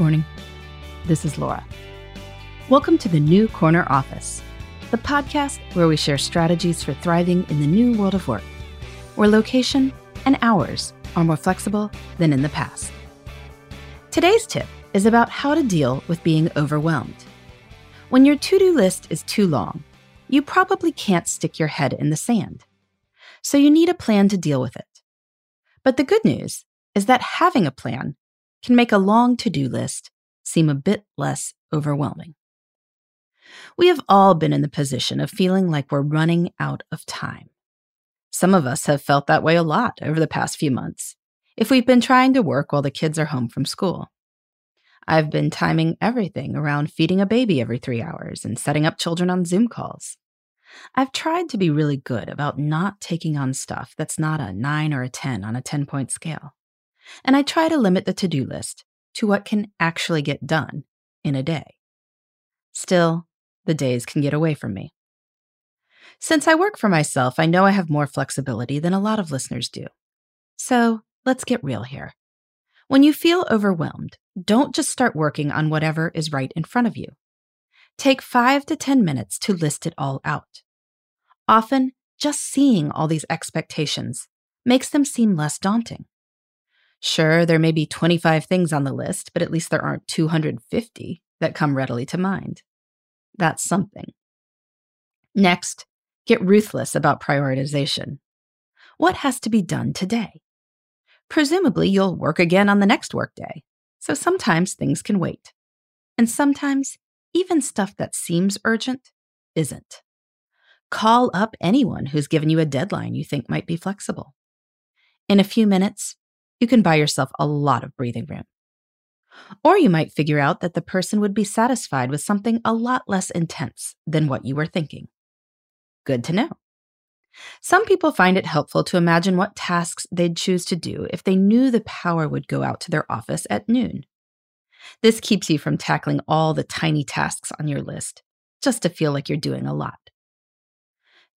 Morning. This is Laura. Welcome to the New Corner Office, the podcast where we share strategies for thriving in the new world of work, where location and hours are more flexible than in the past. Today's tip is about how to deal with being overwhelmed. When your to do list is too long, you probably can't stick your head in the sand. So you need a plan to deal with it. But the good news is that having a plan can make a long to do list seem a bit less overwhelming. We have all been in the position of feeling like we're running out of time. Some of us have felt that way a lot over the past few months, if we've been trying to work while the kids are home from school. I've been timing everything around feeding a baby every three hours and setting up children on Zoom calls. I've tried to be really good about not taking on stuff that's not a 9 or a 10 on a 10 point scale and I try to limit the to do list to what can actually get done in a day. Still, the days can get away from me. Since I work for myself, I know I have more flexibility than a lot of listeners do. So let's get real here. When you feel overwhelmed, don't just start working on whatever is right in front of you. Take five to 10 minutes to list it all out. Often, just seeing all these expectations makes them seem less daunting. Sure, there may be 25 things on the list, but at least there aren't 250 that come readily to mind. That's something. Next, get ruthless about prioritization. What has to be done today? Presumably, you'll work again on the next workday, so sometimes things can wait. And sometimes, even stuff that seems urgent isn't. Call up anyone who's given you a deadline you think might be flexible. In a few minutes, you can buy yourself a lot of breathing room. Or you might figure out that the person would be satisfied with something a lot less intense than what you were thinking. Good to know. Some people find it helpful to imagine what tasks they'd choose to do if they knew the power would go out to their office at noon. This keeps you from tackling all the tiny tasks on your list, just to feel like you're doing a lot.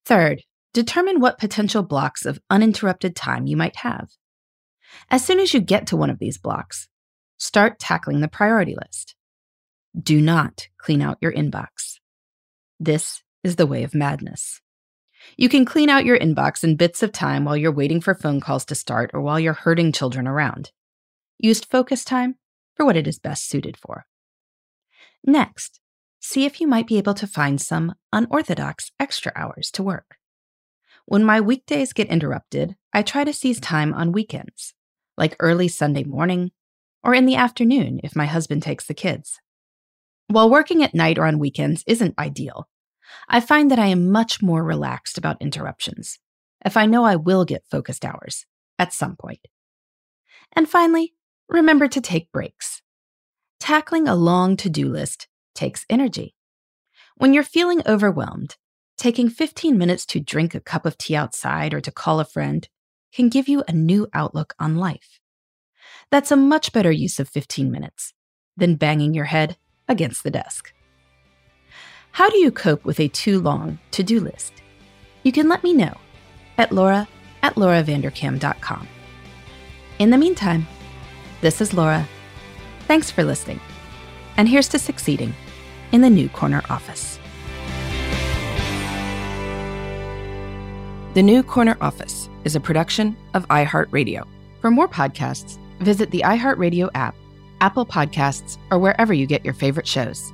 Third, determine what potential blocks of uninterrupted time you might have. As soon as you get to one of these blocks, start tackling the priority list. Do not clean out your inbox. This is the way of madness. You can clean out your inbox in bits of time while you're waiting for phone calls to start or while you're herding children around. Use focus time for what it is best suited for. Next, see if you might be able to find some unorthodox extra hours to work. When my weekdays get interrupted, I try to seize time on weekends like early Sunday morning, or in the afternoon if my husband takes the kids. While working at night or on weekends isn't ideal, I find that I am much more relaxed about interruptions if I know I will get focused hours at some point. And finally, remember to take breaks. Tackling a long to do list takes energy. When you're feeling overwhelmed, taking 15 minutes to drink a cup of tea outside or to call a friend can give you a new outlook on life. That's a much better use of 15 minutes than banging your head against the desk. How do you cope with a too long to do list? You can let me know at laura at lauravanderkam.com. In the meantime, This is Laura. Thanks for listening. And here's to succeeding in the new corner office. The New Corner Office is a production of iHeartRadio. For more podcasts, visit the iHeartRadio app, Apple Podcasts, or wherever you get your favorite shows.